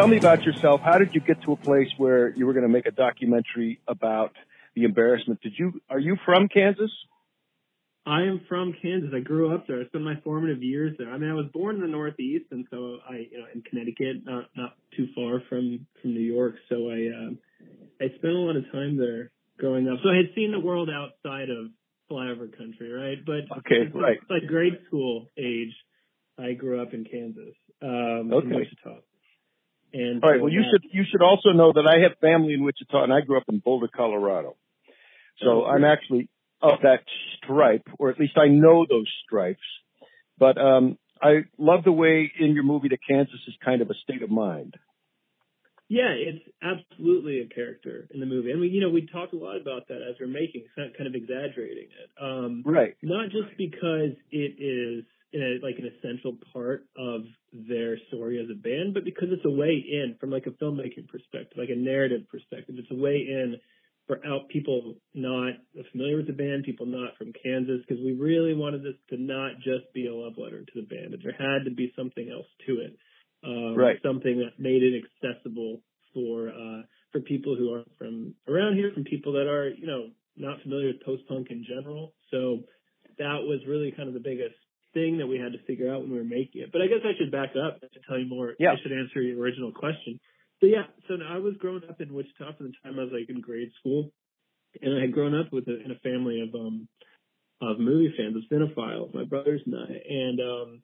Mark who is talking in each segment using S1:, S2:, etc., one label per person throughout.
S1: tell me about yourself. How did you get to a place where you were going to make a documentary about the embarrassment? Did you are you from Kansas?
S2: I am from Kansas. I grew up there. I spent my formative years there. I mean, I was born in the Northeast, and so I, you know, in Connecticut, not not too far from from New York. So I uh, I spent a lot of time there growing up. So I had seen the world outside of flyover country, right? But
S1: okay, right.
S2: Like grade school age, I grew up in Kansas, um,
S1: okay.
S2: in Wichita. And
S1: all right. Well, you should you should also know that I have family in Wichita, and I grew up in Boulder, Colorado. So I'm actually of that stripe, or at least I know those stripes. But um, I love the way in your movie that Kansas is kind of a state of mind.
S2: Yeah, it's absolutely a character in the movie, and we, you know, we talked a lot about that as we're making, it's not kind of exaggerating it. Um,
S1: right.
S2: Not just because it is in a, like an essential part of their story as a band, but because it's a way in from like a filmmaking perspective, like a narrative perspective. It's a way in for out people not familiar with the band, people not from Kansas, because we really wanted this to not just be a love letter to the band. There had to be something else to it, um,
S1: right?
S2: Something that made it accessible for uh, for people who are from around here, from people that are you know not familiar with post punk in general. So that was really kind of the biggest thing that we had to figure out when we were making it. But I guess I should back up to tell you more.
S1: Yeah.
S2: I should answer your original question. So yeah, so I was growing up in Wichita from the time I was like in grade school, and I had grown up with a, in a family of um of movie fans, of cinephiles, my brothers and I, and um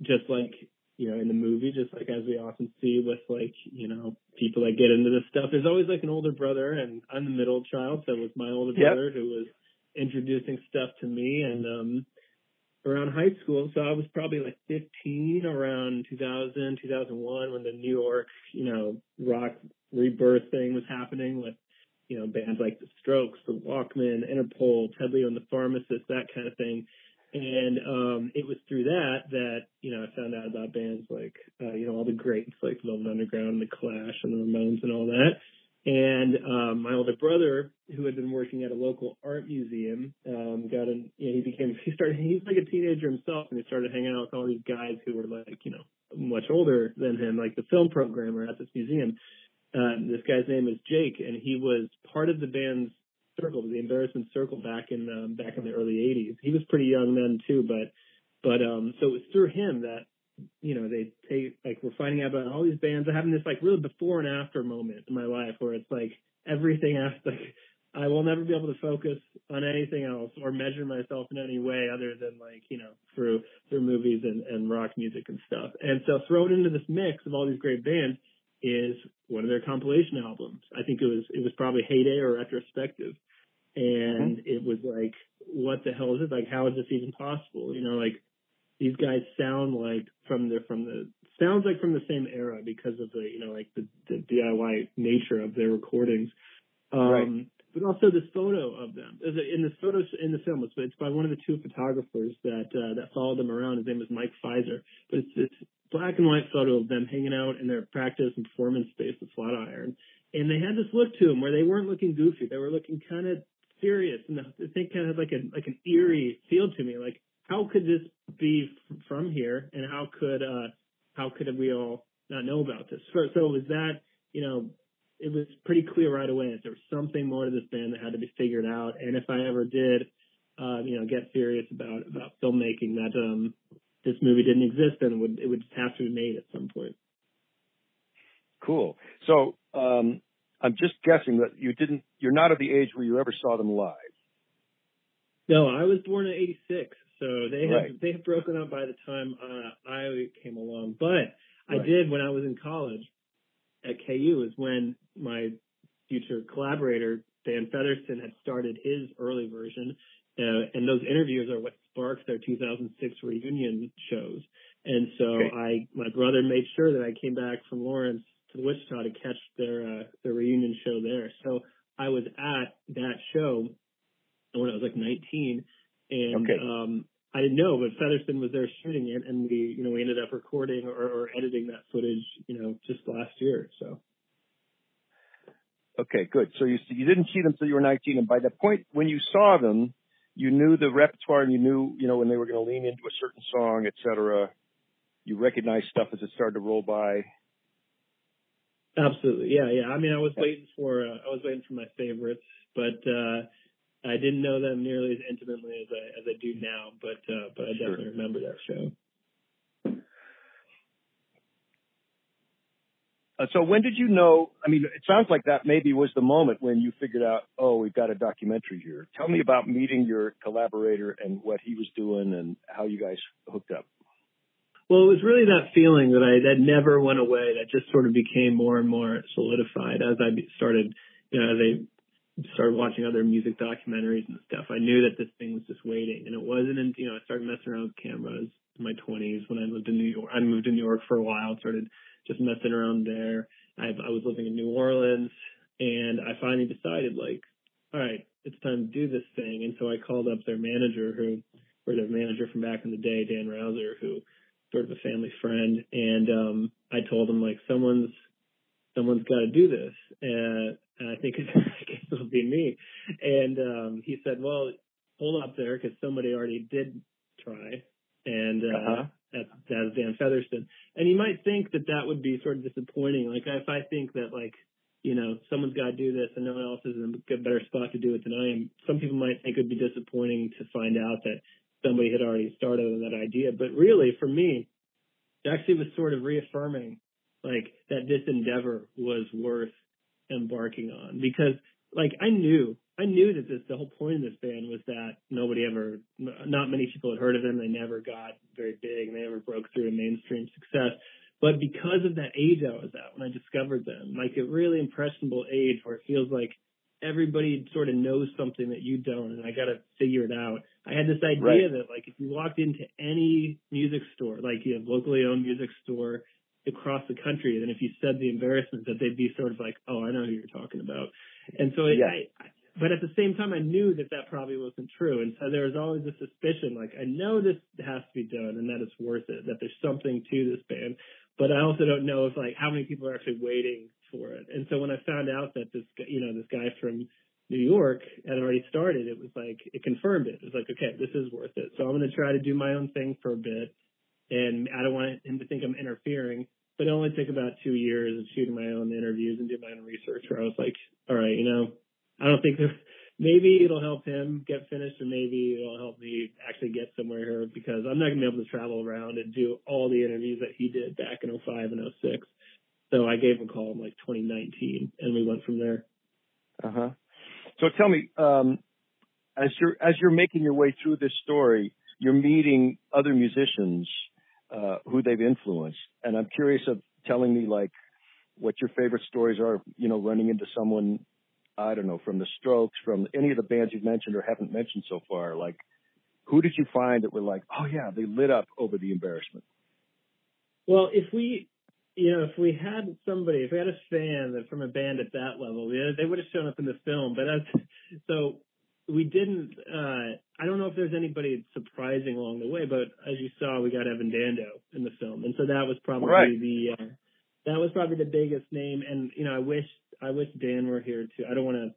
S2: just like you know in the movie, just like as we often see with like you know people that get into this stuff, there's always like an older brother, and I'm the middle child, so it was my older
S1: yep.
S2: brother who was introducing stuff to me, and um around high school. So I was probably like 15 around 2000, 2001 when the New York, you know, rock rebirth thing was happening with, you know, bands like The Strokes, The Walkmen, Interpol, Ted Leo and the Pharmacist, that kind of thing. And um it was through that that, you know, I found out about bands like uh, you know, all the greats like Velvet Underground The Clash and the Ramones and all that. And um, my older brother, who had been working at a local art museum, um, got an, you know, he became, he started, he's like a teenager himself, and he started hanging out with all these guys who were like, you know, much older than him, like the film programmer at this museum. Uh, this guy's name is Jake, and he was part of the band's circle, the Embarrassment Circle, back in um, back in the early '80s. He was pretty young then too, but but um, so it was through him that you know, they take like we're finding out about all these bands. I'm having this like really before and after moment in my life where it's like everything else like I will never be able to focus on anything else or measure myself in any way other than like, you know, through through movies and, and rock music and stuff. And so thrown into this mix of all these great bands is one of their compilation albums. I think it was it was probably Heyday or Retrospective. And mm-hmm. it was like, what the hell is this? Like how is this even possible? You know, like these guys sound like from the from the sounds like from the same era because of the you know like the, the DIY nature of their recordings. Um,
S1: right.
S2: But also this photo of them. In this photo in the film, it's, it's by one of the two photographers that uh, that followed them around. His name is Mike Pfizer. But it's this black and white photo of them hanging out in their practice and performance space with Flatiron, and they had this look to them where they weren't looking goofy. They were looking kind of serious, and I think kind of had like a like an eerie feel to me. Like how could this be from here, and how could uh, how could we all not know about this? So, so was that you know it was pretty clear right away that there was something more to this band that had to be figured out. And if I ever did, uh, you know, get serious about about filmmaking, that um, this movie didn't exist, then it would it would just have to be made at some point.
S1: Cool. So um, I'm just guessing that you didn't. You're not of the age where you ever saw them live.
S2: No, I was born in '86, so they have
S1: right.
S2: they have broken up by the time uh, I came along. But I did when I was in college at KU is when my future collaborator Dan Fetherston had started his early version, uh, and those interviews are what sparked their 2006 reunion shows. And so
S1: okay.
S2: I, my brother made sure that I came back from Lawrence to Wichita to catch their uh, their reunion show there. So I was at that show when I was like 19, and
S1: okay.
S2: um, I didn't know, but Fetherston was there shooting it, and we, you know, we ended up recording or, or editing that footage, you know, just last year. So.
S1: Okay, good. So you you didn't see them until you were 19, and by the point when you saw them, you knew the repertoire, and you knew, you know, when they were going to lean into a certain song, et cetera. You recognized stuff as it started to roll by.
S2: Absolutely, yeah, yeah. I mean, I was waiting for uh, I was waiting for my favorites, but uh, I didn't know them nearly as intimately as I as I do now. But uh, but I
S1: Sure.
S2: definitely remember that show.
S1: Uh, so when did you know? I mean, it sounds like that maybe was the moment when you figured out, oh, we've got a documentary here. Tell me about meeting your collaborator and what he was doing and how you guys hooked up.
S2: Well, it was really that feeling that I that never went away. That just sort of became more and more solidified as I started, you know, as I started watching other music documentaries and stuff. I knew that this thing was just waiting, and it wasn't. In, you know, I started messing around with cameras in my 20s when I lived in New York. I moved to New York for a while. Started just messing around there. I, I was living in New Orleans, and I finally decided, like, all right, it's time to do this thing. And so I called up their manager, who, or their manager from back in the day, Dan Rouser, who sort of a family friend, and um, I told him like someone's someone's got to do this, and, and I think it's, I guess it'll be me. And um, he said, well, hold up there because somebody already did try, and uh,
S1: Uh-huh.
S2: that's, that's Dan Fetherston. And you might think that that would be sort of disappointing. Like if I think that like you know someone's got to do this and no one else is in a better spot to do it than I am, some people might think it would be disappointing to find out that somebody had already started on that idea. But really, for me, it actually was sort of reaffirming like that this endeavor was worth embarking on. Because like I knew I knew that this the whole point of this band was that nobody ever not many people had heard of them. They never got very big. And they never broke through to mainstream success. But because of that age I was at when I discovered them like a really impressionable age where it feels like everybody sort of knows something that you don't and I got to figure it out. I had this idea
S1: Right.
S2: that like if you walked into any music store like you have locally owned music store across the country, then if you said the embarrassment, that they'd be sort of like, "Oh, I know who you're talking about." And so, it,
S1: Yeah.
S2: I, but at the same time, I knew that that probably wasn't true, and so there was always a suspicion, like I know this has to be done, and that it's worth it, that there's something to this band, but I also don't know if like how many people are actually waiting for it. And so when I found out that this, you know, this guy from New York had already started, it was like it confirmed it. It was like, okay, this is worth it. So I'm going to try to do my own thing for a bit and I don't want him to think I'm interfering. But it only took about two years of shooting my own interviews and doing my own research where I was like, all right, you know, I don't think there, maybe it'll help him get finished and maybe it'll help me actually get somewhere here because I'm not gonna be able to travel around and do all the interviews that he did back in 05 and 06. So I gave him a call in like 2019 and we went from there.
S1: Uh huh. So tell me, um, as you're as you're making your way through this story, you're meeting other musicians uh, who they've influenced, and I'm curious of telling me like what your favorite stories are. You know, running into someone I don't know from the Strokes, from any of the bands you've mentioned or haven't mentioned so far. Like, who did you find that were like, oh yeah, they lit up over the embarrassment?
S2: Well, if we, you know, if we had somebody, if we had a fan that from a band at that level, they would have shown up in the film. But as so, we didn't. uh I don't know if there's anybody surprising along the way, but as you saw, we got Evan Dando in the film, and so that was probably
S1: Right.
S2: the uh, that was probably the biggest name. And you know, I wish I wish Dan were here too. I don't want to.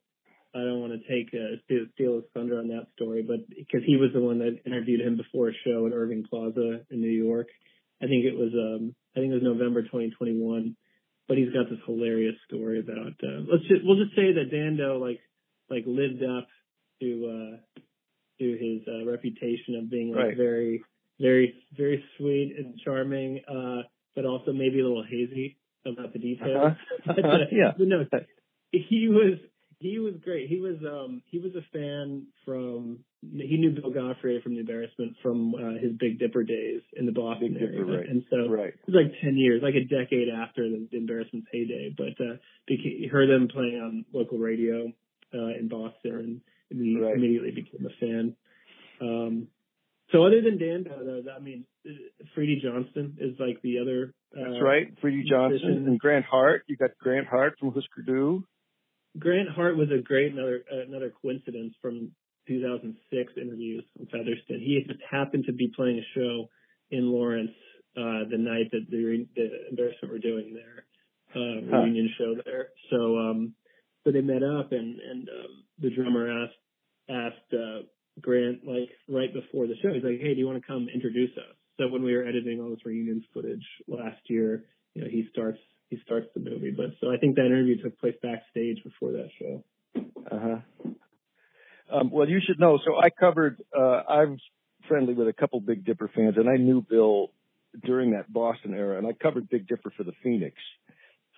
S2: I don't want to take uh, steal, steal his thunder on that story, but because he was the one that interviewed him before a show at Irving Plaza in New York, I think it was um I think it was November 2021. But he's got this hilarious story about uh, let's just we'll just say that Dando like like lived up to uh to his uh, reputation of being like
S1: Right.
S2: very very very sweet and charming, uh but also maybe a little hazy about the details.
S1: Uh-huh.
S2: But, uh,
S1: Yeah.
S2: but no, he was he was great. He was um he was a fan from he knew Bill Goffrier from the embarrassment from uh, his Big Dipper days in the Boston
S1: Dipper,
S2: area,
S1: right.
S2: and so
S1: Right.
S2: it was like ten years, like a decade after the, the embarrassment's heyday. But uh, beca- heard them playing on local radio uh, in Boston, and he
S1: Right.
S2: immediately became a fan. Um, so other than Dan, though, I mean, uh, Freedy Johnston is like the other. Uh,
S1: That's right. Freedy Johnston
S2: musician.
S1: and Grant Hart. You got Grant Hart from Husker Du.
S2: Grant Hart was a great another another coincidence from 2006 interviews with Fetherston. He just happened to be playing a show in Lawrence uh, the night that the, re- the embarrassment were doing their uh,
S1: Huh.
S2: reunion show there. So um, so they met up and and um, the drummer asked asked uh, Grant like right before the show. He's like, "Hey, do you want to come introduce us?" So when we were editing all this reunion footage last year, you know, he starts he starts the movie. But so I think that interview took place backstage before that show.
S1: Uh huh. Um, well, you should know. So I covered. Uh, I'm friendly with a couple Big Dipper fans, and I knew Bill during that Boston era, and I covered Big Dipper for the Phoenix.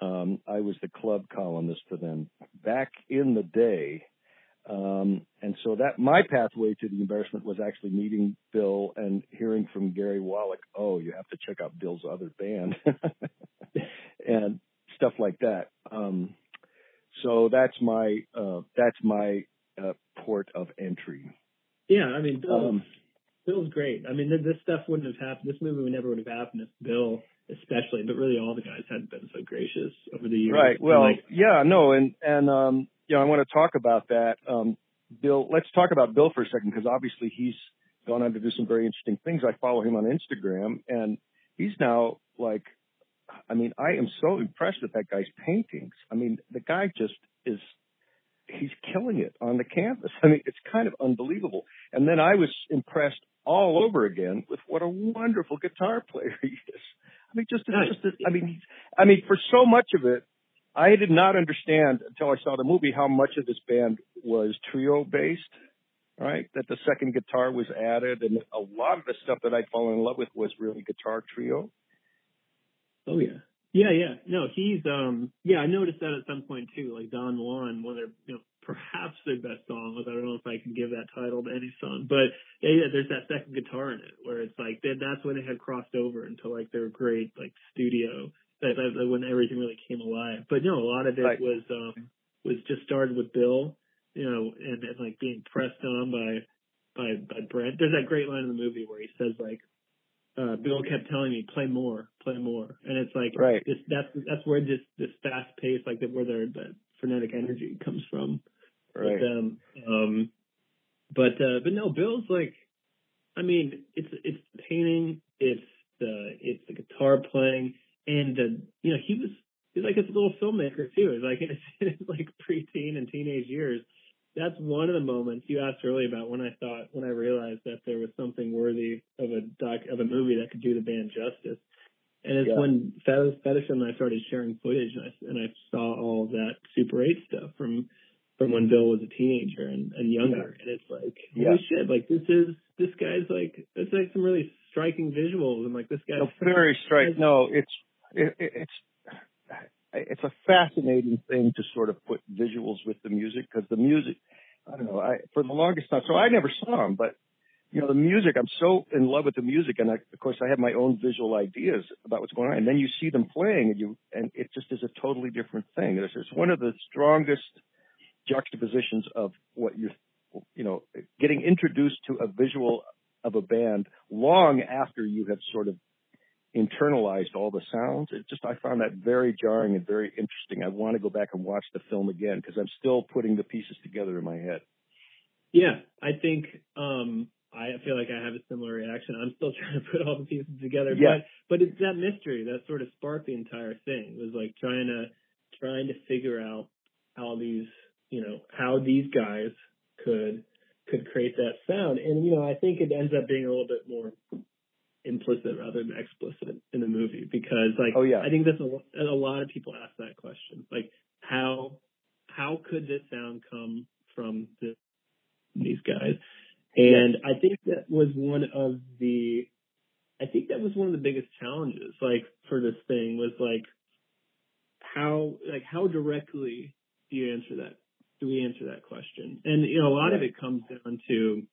S1: Um, I was the club columnist for them back in the day. Um, and so that my pathway to the embarrassment was actually meeting Bill and hearing from Gary Wallach, oh, you have to check out Bill's other band and stuff like that. Um, so that's my, uh, that's my, uh, port of entry.
S2: Yeah. I mean, Bill, um, Bill's great. I mean, this stuff wouldn't have happened. This movie would never would have happened if Bill, especially, but really all the guys hadn't been so gracious over the years.
S1: Right. Well, like, yeah, no, and and um, you know, I want to talk about that. Um, Bill, let's talk about Bill for a second because obviously he's gone on to do some very interesting things. I follow him on Instagram, and he's now like, I mean, I am so impressed with that guy's paintings. I mean, the guy just is he's killing it on the canvas. I mean, it's kind of unbelievable. And then I was impressed all over again with what a wonderful guitar player he is. I mean, just, just, I mean, I mean, for so much of it, I did not understand until I saw the movie how much of this band was trio based, right? That the second guitar was added, and a lot of the stuff that I'd fallen in love with was really guitar trio.
S2: Oh yeah, yeah, yeah. No, he's um, yeah. I noticed that at some point too. Like Don Juan, one of their, you know, perhaps their best song. I don't know if I can give that title to any song, but yeah, yeah. There's that second guitar in it where it's like that's when they had crossed over into like their great like studio that, that when everything really came alive. But no, a lot of it right. was um was just started with Bill, you know, and, and like being pressed on by by by Brent. There's that great line in the movie where he says like uh Bill kept telling me play more, play more, and it's like
S1: right.
S2: this that's that's where this this fast pace like that where their the frenetic energy comes from.
S1: Right.
S2: But, um, um, but uh, but no, Bill's like, I mean, it's it's painting, it's the it's the guitar playing, and uh, you know he was he's like a little filmmaker too. He's like in his, like preteen and teenage years. That's one of the moments you asked earlier about when I thought when I realized that there was something worthy of a doc of a movie that could do the band justice. And it's yeah. when Fetish and I started sharing footage and I, and I saw all that Super 8 stuff from from when Bill was a teenager and, and younger. Yeah. And it's like, holy yeah. shit, like this is this guy's like it's like some really striking visuals and like this guy's
S1: no, very striking. No, it's it, it's it's a fascinating thing to sort of put visuals with the music because the music, I don't know, I for the longest time. So I never saw them, but you know the music. I'm so in love with the music, and I, of course I have my own visual ideas about what's going on. And then you see them playing, and you and it just is a totally different thing. It's, it's one of the strongest juxtapositions of what you you know getting introduced to a visual of a band long after you have sort of internalized all the sounds. It just I found that very jarring and very interesting. I want to go back and watch the film again because I'm still putting the pieces together in my head.
S2: Yeah, I think um I feel like I have a similar reaction. I'm still trying to put all the pieces together,
S1: yeah.
S2: but but it's that mystery that sort of sparked the entire thing. It was like trying to trying to figure out how these you know how these guys could could create that sound, and you know I think it ends up being a little bit more implicit rather than explicit in the movie because like
S1: oh yeah.
S2: I think that's a, a lot of people ask that question. Like how how could this sound come from this, these guys? And I think that was one of the I think that was one of the biggest challenges like for this thing was like how like how directly do you answer that do we answer that question? And you know a lot of it comes down to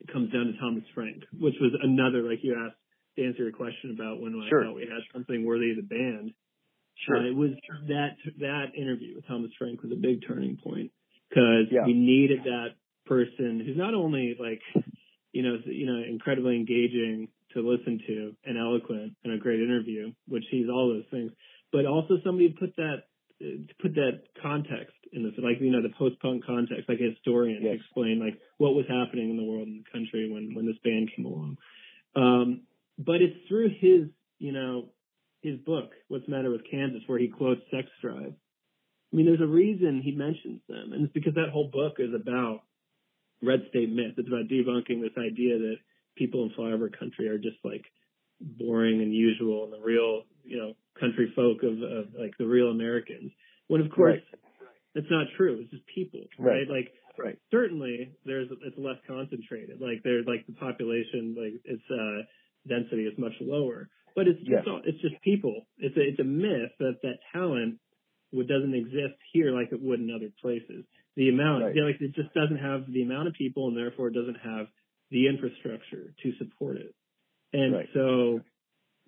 S2: it comes down to Thomas Frank, which was another, like you asked to answer your question about when I
S1: sure.
S2: thought we had something worthy of the band.
S1: Sure.
S2: Uh, it was that, that interview with Thomas Frank was a big turning point because
S1: yeah.
S2: we needed that person who's not only like, you know, you know, incredibly engaging to listen to and eloquent and a great interview, which he's all those things, but also somebody put that to put that context in this, like you know, the post-punk context, like a historian
S1: yes.
S2: explain like what was happening in the world and the country when when this band came along. Um, but it's through his, you know, his book, What's the Matter with Kansas, where he quotes Sex Drive. I mean, there's a reason he mentions them, and it's because that whole book is about red state myth. It's about debunking this idea that people in flyover country are just like boring and usual and the real, you know, country folk of, of like the real Americans. When of course
S1: Right.
S2: that's not true. It's just people,
S1: Right.
S2: right? Like
S1: Right.
S2: certainly there's it's less concentrated. Like there's like the population, like its uh density is much lower. But it's
S1: Yes.
S2: just all, it's just people. It's a it's a myth that that talent would doesn't exist here like it would in other places. The amount,
S1: Right.
S2: you know, like it just doesn't have the amount of people, and therefore it doesn't have the infrastructure to support it. And
S1: Right.
S2: so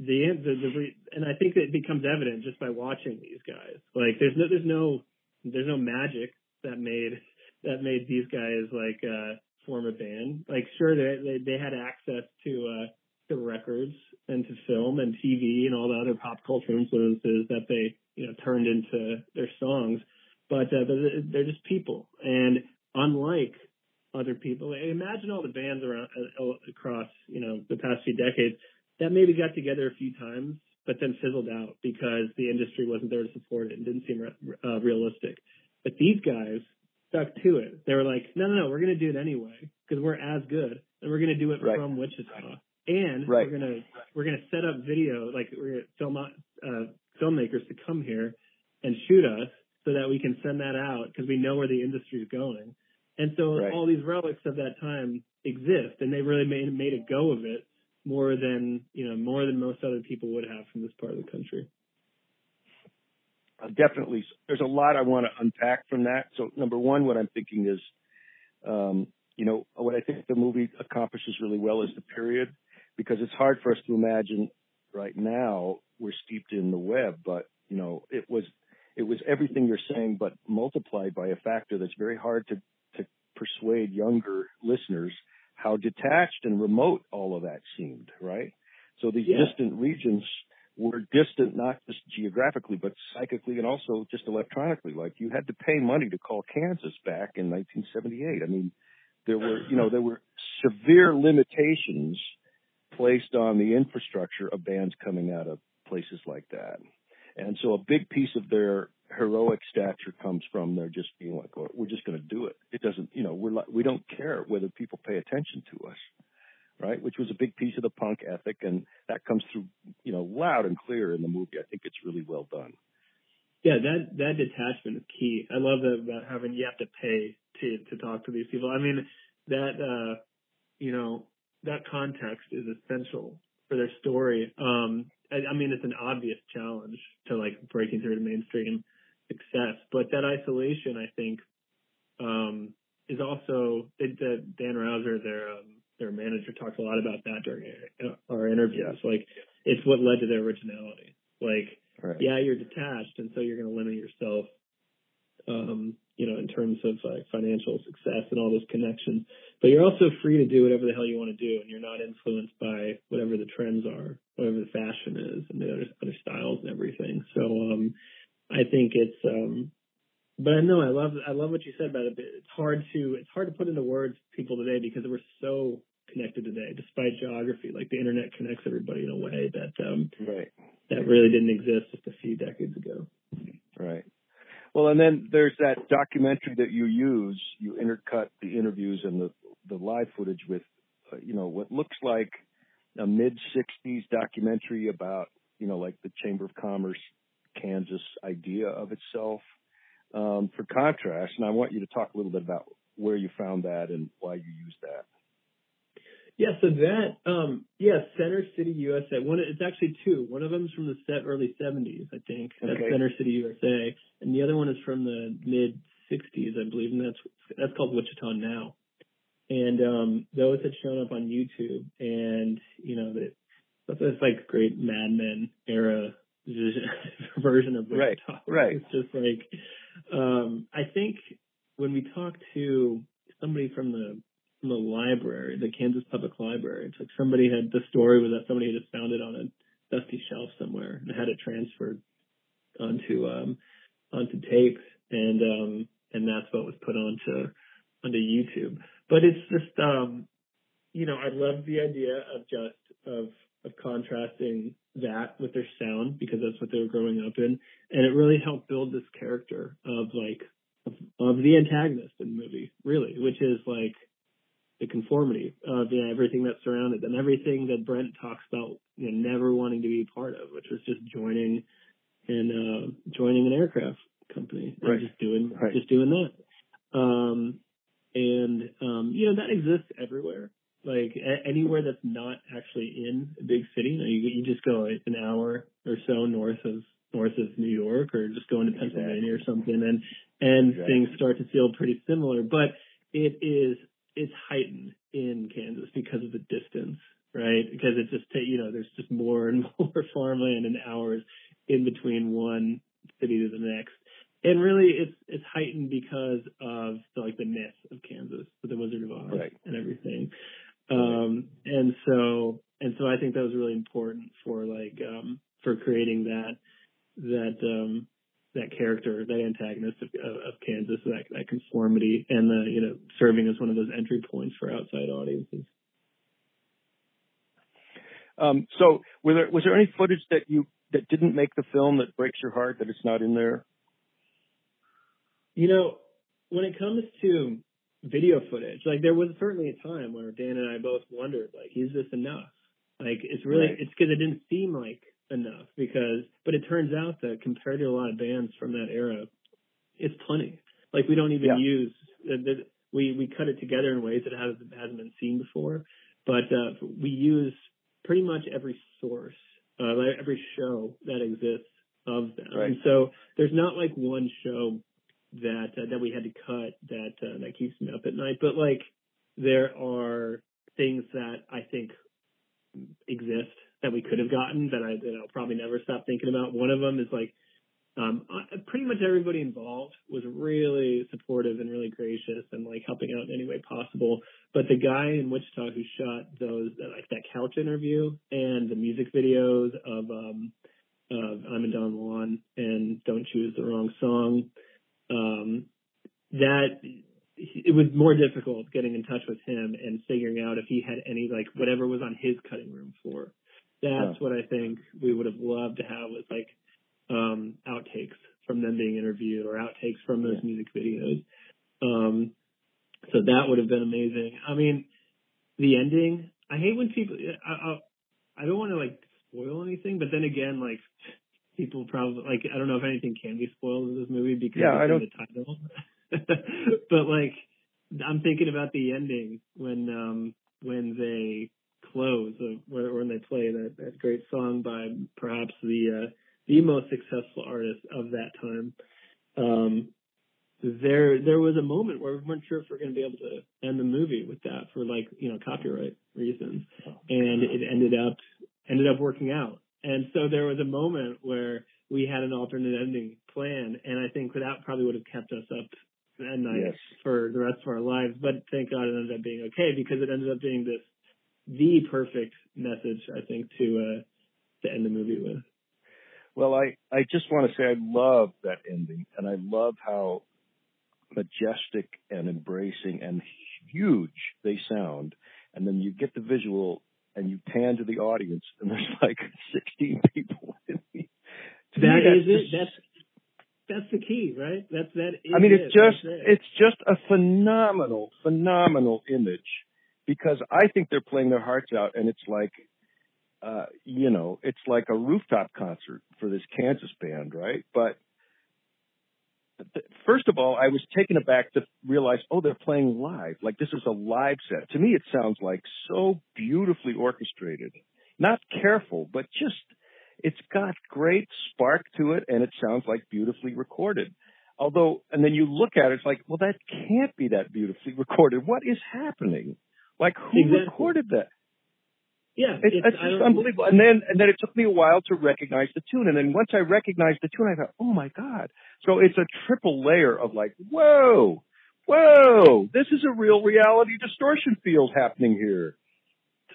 S2: the the, the and I think it becomes evident just by watching these guys. Like there's no there's no there's no magic that made that made these guys like uh form a band. Like sure they they, they had access to uh to records and to film and TV and all the other pop culture influences that they you know turned into their songs, but uh, they're, they're just people. And unlike other people, imagine all the bands around uh, across you know the past few decades that maybe got together a few times, but then fizzled out because the industry wasn't there to support it and didn't seem re- uh, realistic. But these guys stuck to it. They were like, no, no, no, we're going to do it anyway because we're as good, and we're going to do it
S1: Right.
S2: from Wichita, and
S1: Right.
S2: we're going to we're going to set up video like we're going to film uh, filmmakers to come here and shoot us so that we can send that out because we know where the industry is going. And so
S1: Right.
S2: all these relics of that time exist, and they really made made a go of it more than you know more than most other people would have from this part of the country.
S1: Uh, definitely. There's a lot I want to unpack from that. So number one, what I'm thinking is, um, you know, what I think the movie accomplishes really well is the period, because it's hard for us to imagine right now we're steeped in the web, but you know, it was it was everything you're saying, but multiplied by a factor that's very hard to to persuade younger listeners how detached and remote all of that seemed, right? So these
S2: Yeah.
S1: distant regions were distant not just geographically but psychically and also just electronically. Like you had to pay money to call Kansas back in 1978. I mean, there were you know there were severe limitations placed on the infrastructure of bands coming out of places like that. And so a big piece of their heroic stature comes from their just being like, we're just going to do it. It doesn't, you know, we're like, we don't care whether people pay attention to us, right? Which was a big piece of the punk ethic, and that comes through, you know, loud and clear in the movie. I think it's really well done.
S2: Yeah, that that detachment is key. I love that about having you have to pay to to talk to these people. I mean, that uh, you know, that context is essential for their story. Um, I mean, it's an obvious challenge to like breaking through the mainstream success, but that isolation, I think, um, is also it, the Dan Rouser, their um, their manager, talked a lot about that during our, our interviews. Like, it's what led to their originality. Like,
S1: Right.
S2: yeah, you're detached, and so you're going to limit yourself, um, you know, in terms of like financial success and all those connections. But you're also free to do whatever the hell you want to do, and you're not influenced by whatever the trends are, whatever the fashion is, and the other other styles and everything. So, um, I think it's, um, but I know I love I love what you said about it. It's hard to it's hard to put into words people today because we're so connected today, despite geography. Like the internet connects everybody in a way that um,
S1: Right.
S2: that really didn't exist just a few decades ago.
S1: Right. Well, and then there's that documentary that you use. You intercut the interviews and the the live footage with, uh, you know, what looks like a mid '60s documentary about, you know, like the Chamber of Commerce Kansas idea of itself. Um, for contrast, and I want you to talk a little bit about where you found that and why you used that.
S2: Yeah, so that um yeah, Center City USA. One it's actually two. One of them's from the set early seventies, I think. That's
S1: Okay.
S2: Center City USA. And the other one is from the mid sixties, I believe, and that's that's called Wichita Now. And um those had shown up on YouTube and you know that that's like great Mad Men era version of
S1: Right,
S2: Wichita.
S1: right.
S2: It's just like um I think when we talk to somebody from the from the library, the Kansas Public Library. It's like somebody had the story was that somebody had just found it on a dusty shelf somewhere and had it transferred onto um onto tape and um and that's what was put onto onto YouTube. But it's just um you know, I love the idea of just of of contrasting that with their sound because that's what they were growing up in. And it really helped build this character of like of, of the antagonist in the movie, really, which is like the conformity of you know, everything that surrounded them, everything that Brent talks about, you know, never wanting to be part of, which was just joining and uh, joining an aircraft company and
S1: Right.
S2: just doing
S1: Right.
S2: just doing that. Um, and um, you know that exists everywhere. Anywhere that's not actually in a big city, you, know, you, you just go an hour or so north of north of New York, or just go into Pennsylvania or something, and and
S1: Exactly.
S2: things start to feel pretty similar. But it is it's heightened in Kansas because of the distance, right? Because it's just ta- you know there's just more and more farmland and hours in between one city to the next. And really, it's it's heightened because of the, like the myth of Kansas with the Wizard of Oz
S1: Right.
S2: and everything. Um, and so and so I think that was really important for like um, for creating that that um, that character, that antagonist of, of, of Kansas, that that conformity, and the you know serving as one of those entry points for outside audiences.
S1: Um, so, were there, was there any footage that you that didn't make the film that breaks your heart that it's not in there?
S2: You know, when it comes to video footage, like there was certainly a time where Dan and I both wondered, like, is this enough? Like, it's really,
S1: Right.
S2: it's because it didn't seem like enough because, but it turns out that compared to a lot of bands from that era, it's plenty. Like we don't even
S1: Yeah.
S2: use, the, the, we, we cut it together in ways that hasn't, hasn't been seen before, but, uh, we use pretty much every source, uh, like every show that exists of them.
S1: Right.
S2: And so there's not like one show that uh, that we had to cut that uh, that keeps me up at night. But like there are things that I think exist that we could have gotten that I that I'll probably never stop thinking about. One of them is like um pretty much everybody involved was really supportive and really gracious and like helping out in any way possible. But the guy in Wichita who shot those like that couch interview and the music videos of um of I'm in Don Juan and Don't Choose the Wrong Song um, that it was more difficult getting in touch with him and figuring out if he had any like whatever was on his cutting room floor. That's
S1: Yeah.
S2: what I think we would have loved to have was like um outtakes from them being interviewed or outtakes from those
S1: Yeah.
S2: music videos. Um so that would have been amazing. I mean, the ending, I hate when people I I, I don't want to like spoil anything, but then again like people probably like I don't know if anything can be spoiled in this movie because
S1: Yeah,
S2: it's
S1: I
S2: in
S1: don't-
S2: the title. but like I'm thinking about the ending when um when they close or when, when they play that that great song by perhaps the uh the most successful artist of that time. Um there there was a moment where we weren't sure if we are going to be able to end the movie with that for like you know copyright reasons. And it ended up ended up working out. And so there was a moment where we had an alternate ending plan and i think that probably would have kept us up at night
S1: Yes.
S2: for the rest of our lives. But thank god it ended up being okay because it ended up being this the perfect message i think to uh to end the movie with
S1: Well, I, I just want to say I love that ending and I love how majestic and embracing and huge they sound. And then you get the visual and you pan to the audience and there's like 16 people. in the- to me, that's
S2: is it
S1: just-
S2: that's that's the key right that's that is
S1: I mean,
S2: it
S1: it's just,
S2: right
S1: it's just a phenomenal, phenomenal image because I think they're playing their hearts out and it's like, uh, you know, it's like a rooftop concert for this Kansas band, right? But th- first of all, I was taken aback to realize, oh, they're playing live. Like this is a live set. To me, it sounds like so beautifully orchestrated. Not careful, but just, it's got great spark to it and it sounds like beautifully recorded. Although, and then you look at it, it's like, well, that can't be that beautifully recorded. What is happening? Like who
S2: Exactly.
S1: recorded that?
S2: Yeah
S1: It's, it's
S2: I
S1: just unbelievable. And then and then it took me a while to recognize the tune. And then once I recognized the tune, I thought, oh my god! So it's a triple layer of like, whoa, whoa, this is a real reality distortion field happening here.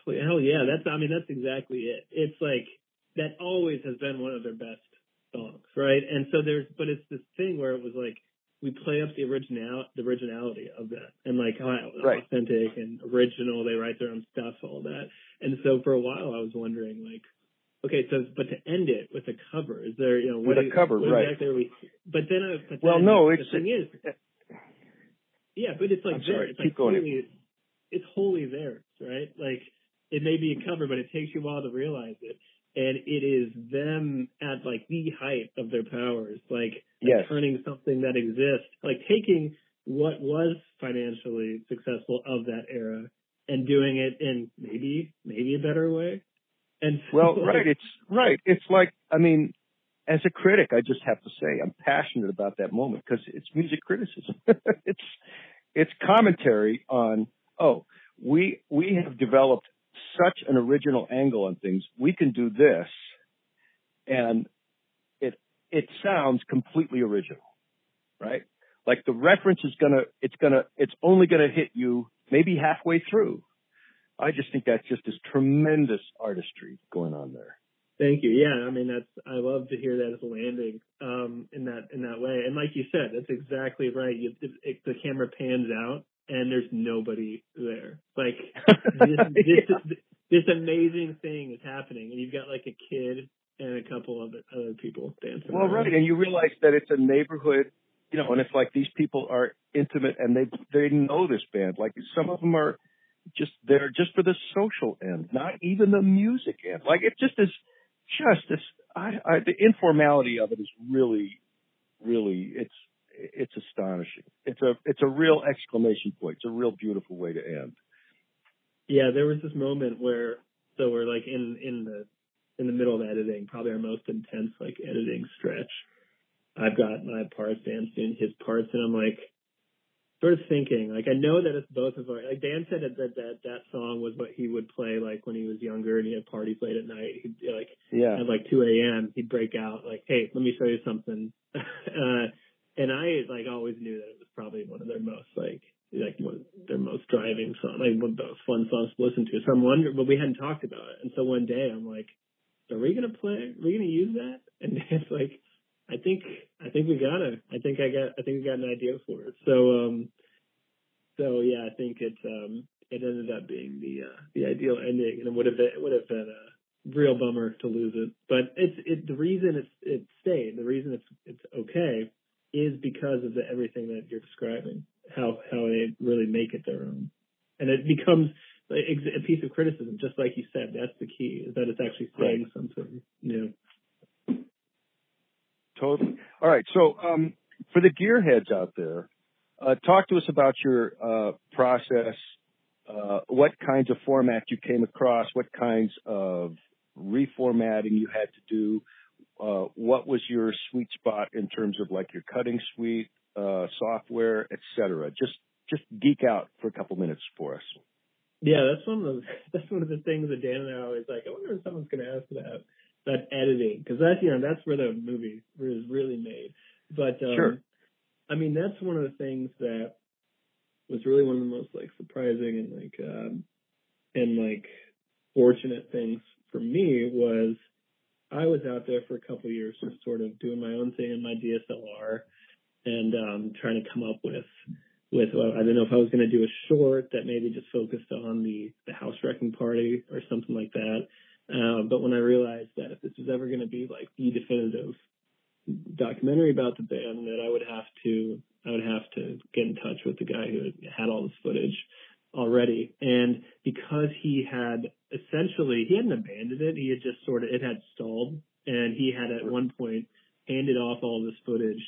S2: Hell yeah, that's I mean that's exactly it. It's like that always has been one of their best songs, right? And so there's but it's this thing where it was like we play up the original the originality of that and like how
S1: Right.
S2: authentic and original they write their own stuff, all that. And so for a while I was wondering like okay, so but to end it with a cover, is there you know what
S1: With a cover,
S2: what
S1: right.
S2: exactly are we but then uh, but
S1: Well,
S2: then
S1: no,
S2: the
S1: it's-
S2: thing is yeah, but it's like
S1: I'm
S2: there.
S1: sorry,
S2: It's
S1: keep
S2: like
S1: going.
S2: clearly- it's wholly theirs, right? Like it may be a cover, but it takes you a while to realize it. And it is them at like the height of their powers, like
S1: Yes.
S2: turning something that exists, like taking what was financially successful of that era and doing it in maybe maybe a better way. And so,
S1: Well,
S2: like,
S1: right. It's right. It's like, I mean, as a critic, I just have to say I'm passionate about that moment because it's music criticism. it's it's commentary on oh we we have developed such an original angle on things. We can do this, and it it sounds completely original, right? Like the reference is gonna it's gonna it's only gonna hit you maybe halfway through. I just think that's just this tremendous artistry going on there.
S2: Thank you. Yeah, I mean that's I love to hear that as a landing um, in that in that way. And like you said, that's exactly right. You, it, it, the camera pans out and there's nobody there. Like this, this, this, this amazing thing is happening, and you've got like a kid and a couple of other people dancing.
S1: Well,
S2: around.
S1: right, and you realize that it's a neighborhood, you know, and it's like these people are intimate and they they know this band. Like some of them are just there just for the social end, not even the music end. Like it just is just this. I, I the informality of it is really, really it's it's astonishing. It's a it's a real exclamation point. It's a real beautiful way to end.
S2: Yeah, there was this moment where so we're like in in the in the middle of editing, probably our most intense like editing stretch. I've got my parts, Dan's doing his parts, and I'm like sort of thinking, like I know that it's both of our like Dan said that that that, that song was what he would play like when he was younger and he had parties late at night. He'd like
S1: Yeah.
S2: at like two AM he'd break out like, Hey, let me show you something uh and I like always knew that it was probably one of their most like like one of their most driving song, like one of those fun songs to listen to. So I'm wondering, but we hadn't talked about it. And so one day I'm like, are we gonna play? Are we gonna use that? And it's like, I think, I think we gotta. I think I got, I think we got an idea for it. So, um, so yeah, I think it, um, it ended up being the, uh, the ideal ending, and it would have been, it would have been a real bummer to lose it. But it's, it, the reason it's, it stayed, the reason it's, it's okay, is because of the everything that you're describing, how how they really make it their own, and it becomes a, piece of criticism, just like you said. That's the key, is that it's actually saying something new.
S1: Totally. All right. So, um, for the gearheads out there, uh, talk to us about your uh, process. Uh, what kinds of formats you came across? What kinds of reformatting you had to do? Uh, what was your sweet spot in terms of like your cutting suite, uh, software, et cetera? Just just geek out for a couple minutes for us.
S2: Yeah, that's one of the that's one of the things that Dan and I always like. I wonder if someone's going to ask about that editing because that's you know that's where the movie is really made. But um,
S1: Sure.
S2: I mean that's one of the things that was really one of the most like surprising and like um, and like fortunate things for me was I was out there for a couple years just sort of doing my own thing in my DSLR and um, trying to come up with with well, I didn't know if I was going to do a short that maybe just focused on the the house wrecking party or something like that. Um, but when I realized that if this was ever going to be like the definitive documentary about the band, that I would have to I would have to get in touch with the guy who had all this footage already. And because he had essentially he hadn't abandoned it, he had just sort of it had stalled, and he had at one point handed off all this footage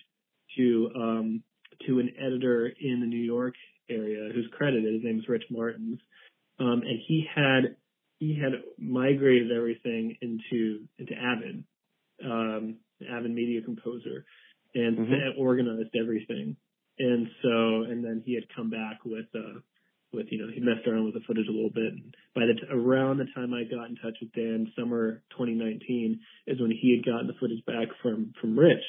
S2: to um to an editor in the New York area who's credited. His name's Rich Martins, um, and he had he had migrated everything into into Avid, um, Avid Media Composer, and
S1: Mhm.
S2: organized everything. And so, and then he had come back with uh, with you know he messed around with the footage a little bit. And by the t- around the time I got in touch with Dan, summer 2019 is when he had gotten the footage back from from Rich,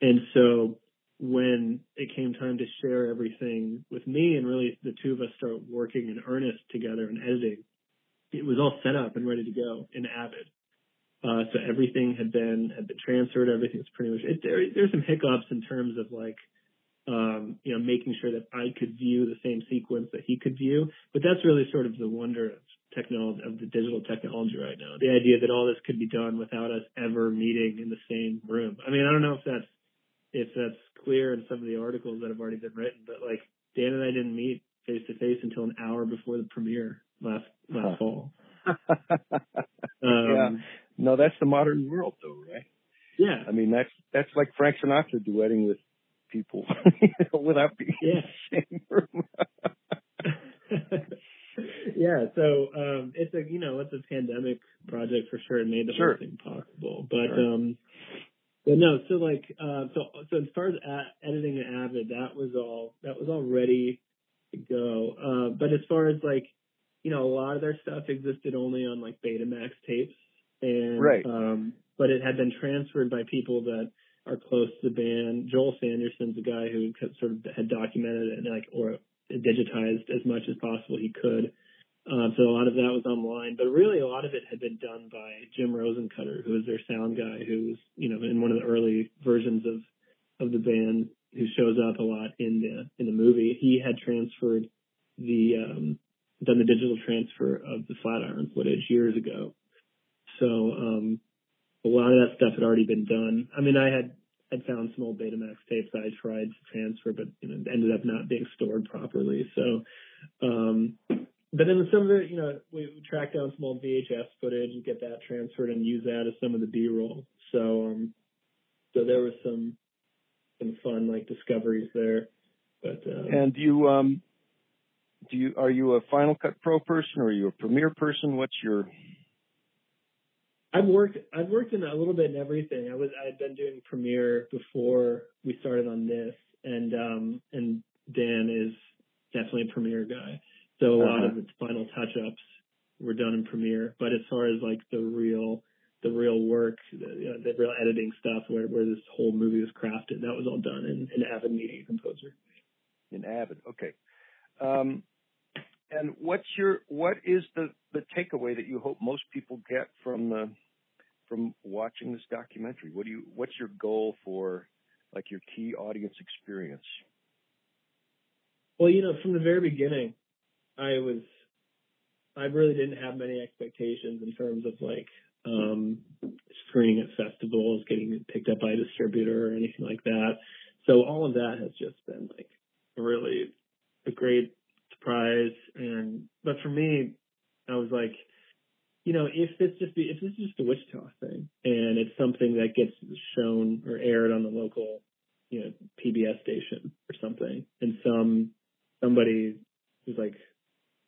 S2: and so when it came time to share everything with me and really the two of us start working in earnest together and editing, it was all set up and ready to go in Avid. Uh, so everything had been had been transferred. Everything was pretty much. It, there, there's some hiccups in terms of like, um, you know, making sure that I could view the same sequence that he could view. But that's really sort of the wonder of technology of the digital technology right now. The idea that all this could be done without us ever meeting in the same room. I mean, I don't know if that's if that's clear in some of the articles that have already been written, but like Dan and I didn't meet face to face until an hour before the premiere last last huh. fall.
S1: um, yeah. No, that's the modern world, though, right?
S2: Yeah.
S1: I mean, that's that's like Frank Sinatra duetting with people without being
S2: yeah.
S1: in the same room.
S2: yeah, so um it's a you know, it's a pandemic project for sure. It made the
S1: sure.
S2: whole thing possible. But
S1: sure.
S2: um but no, so like uh so so as far as a- editing Avid, that was all that was all ready to go. Uh but as far as like you know, a lot of their stuff existed only on like Betamax tapes. And
S1: right.
S2: um but it had been transferred by people that are close to the band. Joel Sanderson's a guy who sort of had documented it and like or digitized as much as possible he could. Um, so a lot of that was online, but really a lot of it had been done by Jim Rosencutter, who was their sound guy, who was, you know, in one of the early versions of, of the band, who shows up a lot in the, in the movie. He had transferred the, um, done the digital transfer of the Flatiron footage years ago. So, um, a lot of that stuff had already been done. I mean, I had I'd found some old Betamax tapes I tried to transfer, but you know, ended up not being stored properly. So, um, but then some of it, you know, we, we tracked down some old VHS footage and get that transferred and use that as some of the B-roll. So, um, so there was some some fun like discoveries there. But um,
S1: and do you um do you are you a Final Cut Pro person or are you a Premiere person? What's your
S2: I've worked I've worked in a little bit in everything. I was I had been doing Premiere before we started on this, and um and Dan is definitely a Premiere guy. So a uh-huh. lot of its final touch ups were done in Premiere. But as far as like the real the real work, the, you know, the real editing stuff, where where this whole movie was crafted, that was all done in, in Avid Media Composer.
S1: In Avid, okay. Um, and what's your what is the the takeaway that you hope most people get from the from watching this documentary? What do you what's your goal for like your key audience experience?
S2: Well, you know, from the very beginning, I was I really didn't have many expectations in terms of like um screening at festivals, getting picked up by a distributor or anything like that. So all of that has just been like really a great surprise and but for me I was like you know, if this just if this is just a Wichita thing and it's something that gets shown or aired on the local, you know, PBS station or something, and some somebody who's like,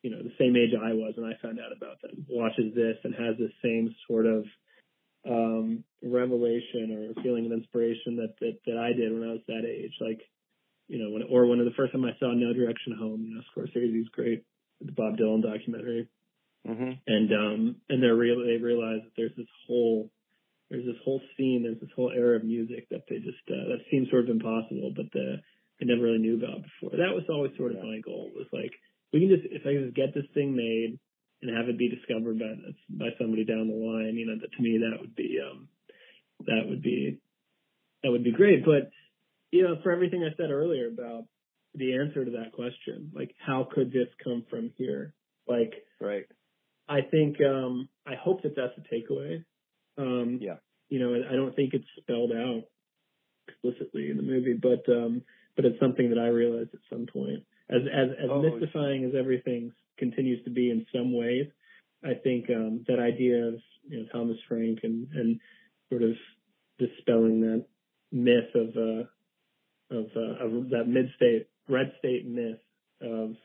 S2: you know, the same age I was when I found out about them watches this and has the same sort of um revelation or feeling of inspiration that that that I did when I was that age, like, you know, when or when of the first time I saw No Direction Home, you know, Scorsese's great the Bob Dylan documentary
S1: Mm-hmm.
S2: And um and they're real they realize that there's this whole there's this whole scene, there's this whole era of music that they just uh, that seems sort of impossible, but the, they never really knew about before. That was always sort of my goal. Was like we can just if I can just get this thing made and have it be discovered by by somebody down the line, you know, that to me that would be um that would be that would be great. But you know, for everything I said earlier about the answer to that question, like how could this come from here? Like
S1: right.
S2: I think um, I hope that that's a takeaway. Um,
S1: yeah.
S2: You know, I don't think it's spelled out explicitly in the movie, but um, but it's something that I realized at some point. As as as oh, mystifying as everything continues to be in some ways, I think um, that idea of you know Thomas Frank and and sort of dispelling that myth of uh, of, uh, of that mid state red state myth of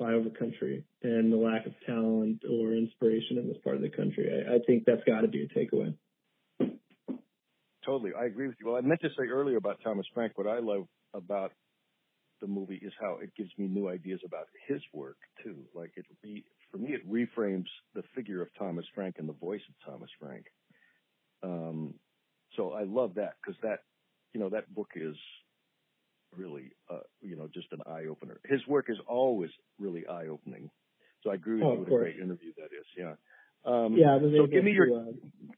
S2: flyover country and the lack of talent or inspiration in this part of the country. I, I think that's got to be a takeaway.
S1: Totally, I agree with you. Well, I meant to say earlier about Thomas Frank. What I love about the movie is how it gives me new ideas about his work too. Like it, re, for me, it reframes the figure of Thomas Frank and the voice of Thomas Frank. Um, so I love that because that, you know, that book is really, uh, you know, just an eye opener. His work is always really eye opening. So I agree with
S2: oh,
S1: you. What a great interview that is. Yeah. Um,
S2: yeah.
S1: So give me your
S2: to, uh...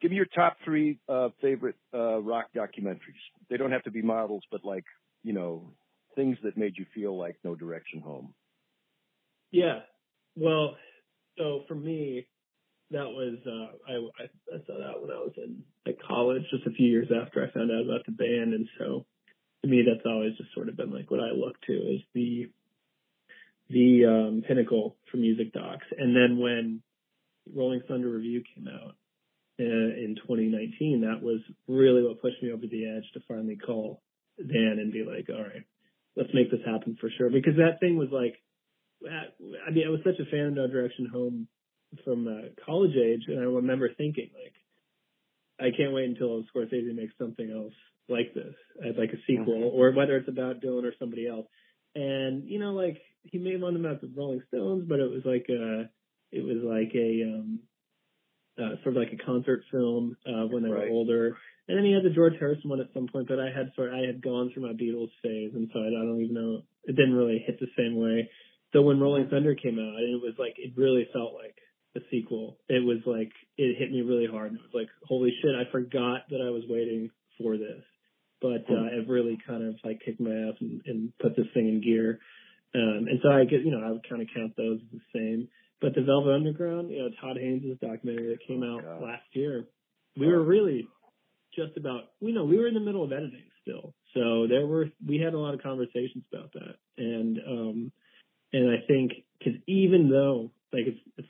S1: give me your top three uh, favorite uh, rock documentaries. They don't have to be models, but like you know things that made you feel like No Direction Home.
S2: Yeah. Well, so for me, that was uh, I, I saw that when I was in like college, just a few years after I found out about the band, and so to me, that's always just sort of been like what I look to is the the um, pinnacle for music docs. And then when Rolling Thunder Revue came out uh, in 2019, that was really what pushed me over the edge to finally call Dan and be like, all right, let's make this happen for sure. Because that thing was like, I mean, I was such a fan of No Direction Home from uh, college age, and I remember thinking like, I can't wait until Scorsese makes something else like this, as like a sequel, mm-hmm. or whether it's about Dylan or somebody else. And you know, like he made one about the Rolling Stones, but it was like a, it was like a, um, uh, sort of like a concert film uh, when they right. were older. And then he had the George Harrison one at some point, but I had sort I had gone through my Beatles phase, and so I, I don't even know it didn't really hit the same way. So when Rolling Thunder came out, it was like it really felt like a sequel. It was like it hit me really hard. And it was like, holy shit, I forgot that I was waiting for this. But uh, it really kind of like kicked my ass and, and put this thing in gear. Um, and so I get, you know, I would kind of count those as the same. But the Velvet Underground, you know, Todd Haynes' documentary that came
S1: oh,
S2: out God. last year, we were really just about, you know, we were in the middle of editing still. So there were, we had a lot of conversations about that. And, um, and I think, cause even though, like, it's, it's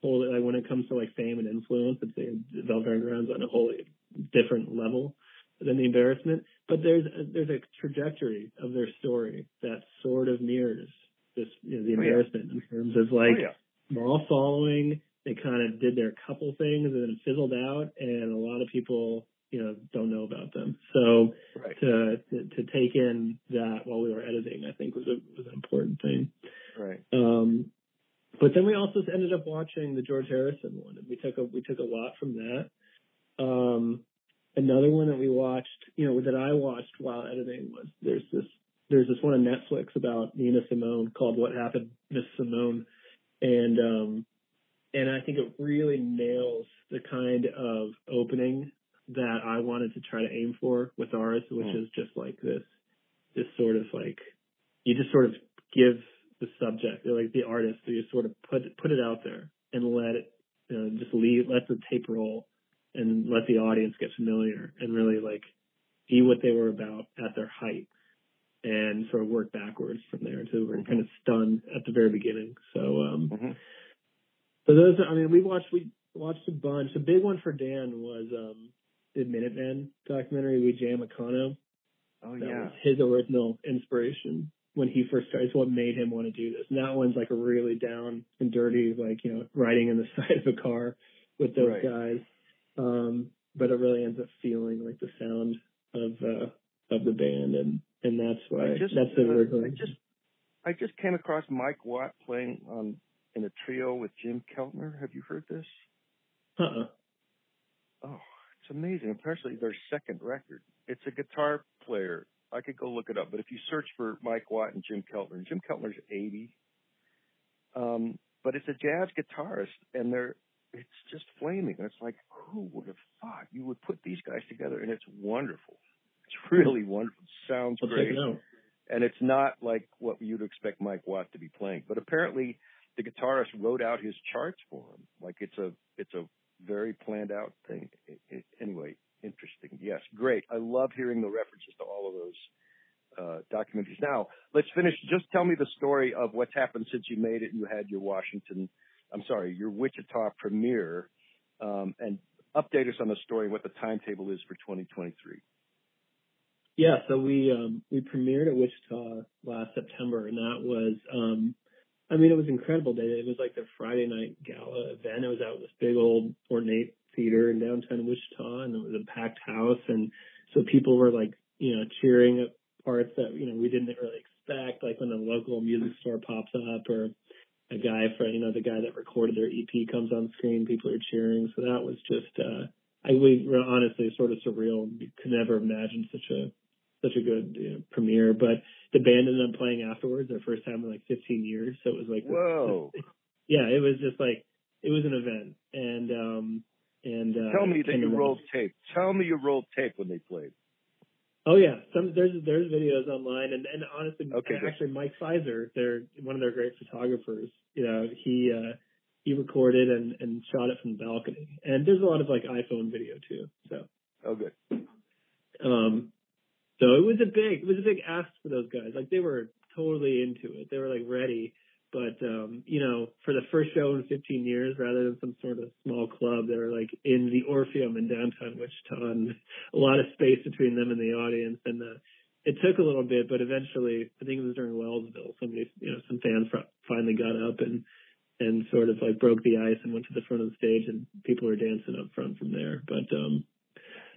S2: wholly, like, when it comes to like fame and influence, say Velvet Underground's on a wholly different level than the embarrassment. But there's a, there's a trajectory of their story that sort of mirrors this, you know, the embarrassment oh, yeah. in terms of like, oh, yeah. all following, they kind of did their couple things and then fizzled out and a lot of people you know don't know about them. So right. to, to, to take in that while we were editing, I think was a was an important thing.
S1: Right.
S2: Um, but then we also ended up watching the George Harrison one, and we took a we took a lot from that. Um, another one that we watched, you know, that I watched while editing was there's this there's this one on Netflix about Nina Simone called What Happened Miss Simone, and um, and I think it really nails the kind of opening that I wanted to try to aim for with ours, which mm. is just like this, this sort of like, you just sort of give the subject, or like the artist, so you sort of put put it out there and let it, you know, just leave, let the tape roll, and let the audience get familiar and really like see what they were about at their height, and sort of work backwards from there to we're mm-hmm. kind of stunned at the very beginning. So, um, mm-hmm. so those, I mean, we watched we watched a bunch. The big one for Dan was um the Minutemen documentary We Jam Econo.
S1: Oh
S2: that
S1: yeah.
S2: His original inspiration when he first started. It's what made him want to do this. And that one's like a really down and dirty, like, you know, riding in the side of a car with those right. guys. Um, but it really ends up feeling like the sound of uh of the band and and that's why
S1: just,
S2: that's the
S1: uh, I just I just came across Mike Watt playing on in a trio with Jim Keltner. Have you heard this?
S2: Uh uh-uh.
S1: Oh, it's amazing, Apparently, their second record. It's a guitar player. I could go look it up, but if you search for Mike Watt and Jim Keltner, and Jim Keltner's 80, um, but it's a jazz guitarist, and they're it's just flaming. And it's like, who would have thought you would put these guys together? And it's wonderful. It's really wonderful. Sounds
S2: I'll
S1: great.
S2: It
S1: and it's not like what you'd expect Mike Watt to be playing. But apparently, the guitarist wrote out his charts for him. Like it's a it's a very planned out thing. It, it, anyway, interesting. Yes, great. I love hearing the references to all of those uh, documentaries. Now, let's finish. Just tell me the story of what's happened since you made it and you had your Washington, I'm sorry, your Wichita premiere, um, and update us on the story, and what the timetable is for 2023.
S2: Yeah, so we um, we premiered at Wichita last September, and that was um, I mean, it was incredible day. It was like the Friday night gala event. It was out this big old ornate theater in downtown Wichita, and it was a packed house, and so people were like, you know, cheering at parts that you know we didn't really expect, like when a local music store pops up or a guy for you know the guy that recorded their EP comes on screen, people are cheering. So that was just, uh, I we were honestly sort of surreal. We could never imagine such a such a good you know, premiere. But the band ended up playing afterwards, their first time in like 15 years. So it was like,
S1: whoa,
S2: this, yeah, it was just like it was an event. And um and uh,
S1: tell me that you rolled tape. Tell me you rolled tape when they played.
S2: Oh yeah, some there's there's videos online, and and honestly,
S1: okay,
S2: actually, Mike Pfizer, they're one of their great photographers. You know, he uh he recorded and and shot it from the balcony, and there's a lot of like iPhone video too. So
S1: oh good.
S2: Um, so it was a big, it was a big ask for those guys. Like they were totally into it. They were like ready. Show in 15 years rather than some sort of small club. They were like in the Orpheum in downtown Wichita and a lot of space between them and the audience. And uh, it took a little bit, but eventually, I think it was during Wellsville, somebody, you know, some fans finally got up and and sort of like broke the ice and went to the front of the stage and people were dancing up front from there. But um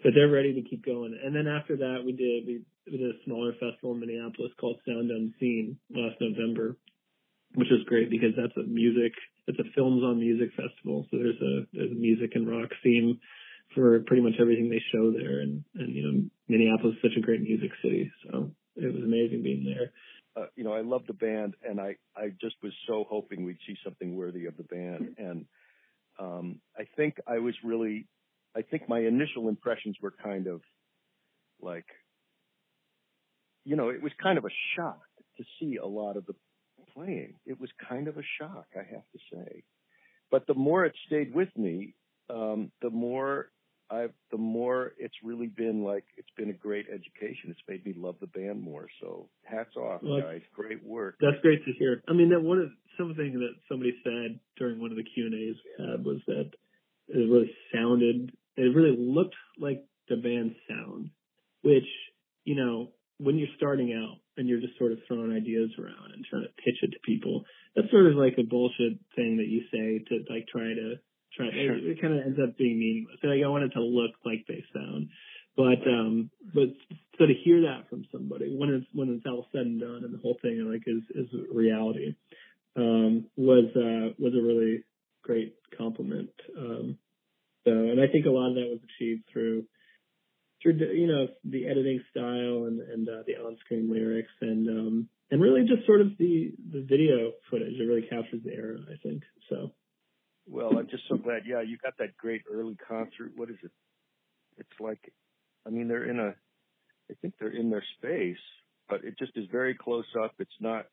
S2: but they're ready to keep going. And then after that we did we, we did a smaller festival in Minneapolis called Sound Unseen last November, which is great because that's a music it's a films on music festival. So there's a there's a music and rock theme for pretty much everything they show there and and you know Minneapolis is such a great music city. So it was amazing being there
S1: uh, you know, I love the band, and I I just was so hoping we'd see something worthy of the band, and um, I think I was really, I think my initial impressions were kind of like, you know, it was kind of a shock to see a lot of the playing. It was kind of a shock, I have to say. But the more it stayed with me, um, the more I've the more it's really been like it's been a great education. It's made me love the band more. So hats off, well, guys. Great work.
S2: That's great to hear. I mean, that one of something that somebody said during one of the Q and A's we had was that it really sounded, it really looked like the band sound, which you know when you're starting out and you're just sort of throwing ideas around and trying to pitch it to people, that's sort of like a bullshit thing that you say to like try to try. Sure. It, it kind of ends up being meaningless. Like I want it to look like they sound, but um, but so to hear that from somebody when it's when it's all said and done and the whole thing like is is reality, um, was uh was a really great compliment. Um, so and I think a lot of that was achieved through you know the editing style and and uh, the on-screen lyrics and um and really just sort of the the video footage. It really captures the era, I think. So.
S1: Well, I'm just so glad. Yeah, you got that great early concert. What is it? It's like, I mean, they're in a, I think they're in their space, but it just is very close up. It's not,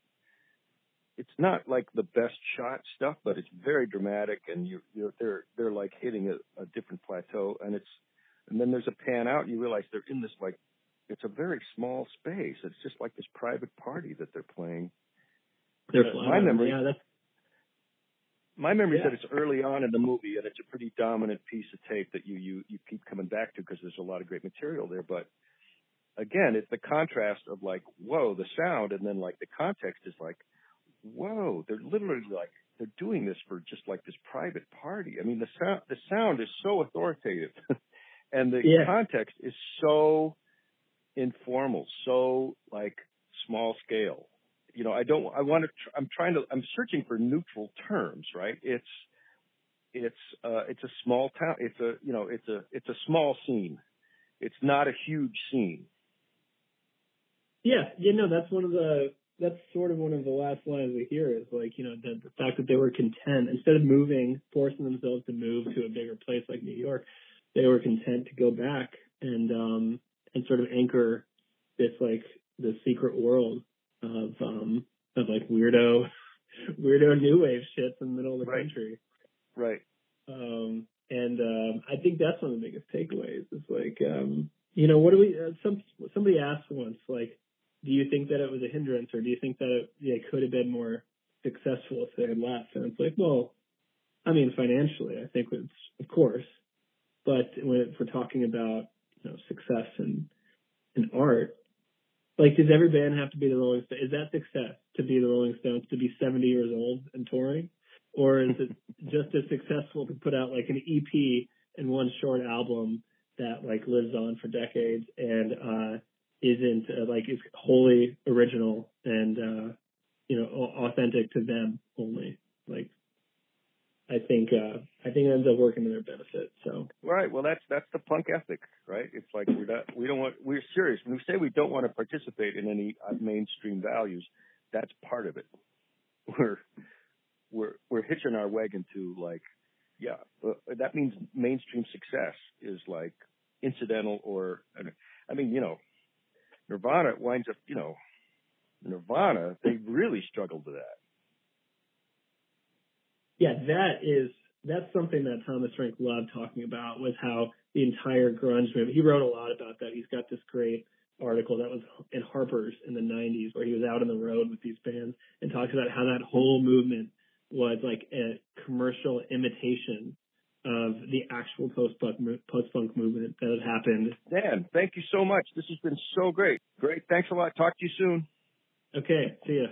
S1: it's not like the best shot stuff, but it's very dramatic, and you, you they're they're like hitting a, a different plateau, and it's, and then there's a pan out, and you realize they're in this like, it's a very small space. It's just like this private party that they're playing.
S2: They're uh, my memory. Yeah, that's
S1: my memory yeah. that it's early on in the movie, and it's a pretty dominant piece of tape that you you you keep coming back to because there's a lot of great material there. But again, it's the contrast of like, whoa, the sound, and then like the context is like, whoa, they're literally like they're doing this for just like this private party. I mean, the sound the sound is so authoritative, and the yeah. context is so informal, so like small scale you know, I don't, I want to, I'm trying to, I'm searching for neutral terms, right? It's, it's, uh, it's a small town. It's a, you know, it's a, it's a small scene. It's not a huge scene.
S2: Yeah. You know, that's one of the, that's sort of one of the last lines we hear is like, you know, the, the fact that they were content instead of moving, forcing themselves to move to a bigger place like New York, they were content to go back and, um, and sort of anchor this like the secret world of um of like weirdo weirdo new wave shit in the middle of the
S1: right.
S2: country.
S1: Right.
S2: Um and um I think that's one of the biggest takeaways is like um you know what do we uh, some somebody asked once like do you think that it was a hindrance or do you think that it yeah, could have been more successful if they had left and it's like well I mean financially I think it's of course but when we're talking about you know success and in art like, does every band have to be the Rolling Stones? Is that success to be the Rolling Stones to be 70 years old and touring, or is it just as successful to put out like an EP and one short album that like lives on for decades and uh isn't uh, like is wholly original and uh you know authentic to them only? Like, I think uh I think it ends up working to their benefit. So
S1: right, well that's that's the punk ethic, right? It's like we're not we don't want we're serious when we say we don't want to participate in any uh, mainstream values. That's part of it. We're we're we're hitching our wagon to like yeah that means mainstream success is like incidental or I mean you know Nirvana winds up you know Nirvana they really struggled with that
S2: yeah, that is that's something that Thomas Frank loved talking about was how the entire grunge movement. He wrote a lot about that. He's got this great article that was in Harper's in the 90s where he was out on the road with these bands and talks about how that whole movement was like a commercial imitation of the actual post-punk, post-punk movement that had happened.
S1: Dan, thank you so much. This has been so great. Great. Thanks a lot. Talk to you soon.
S2: Okay. See ya.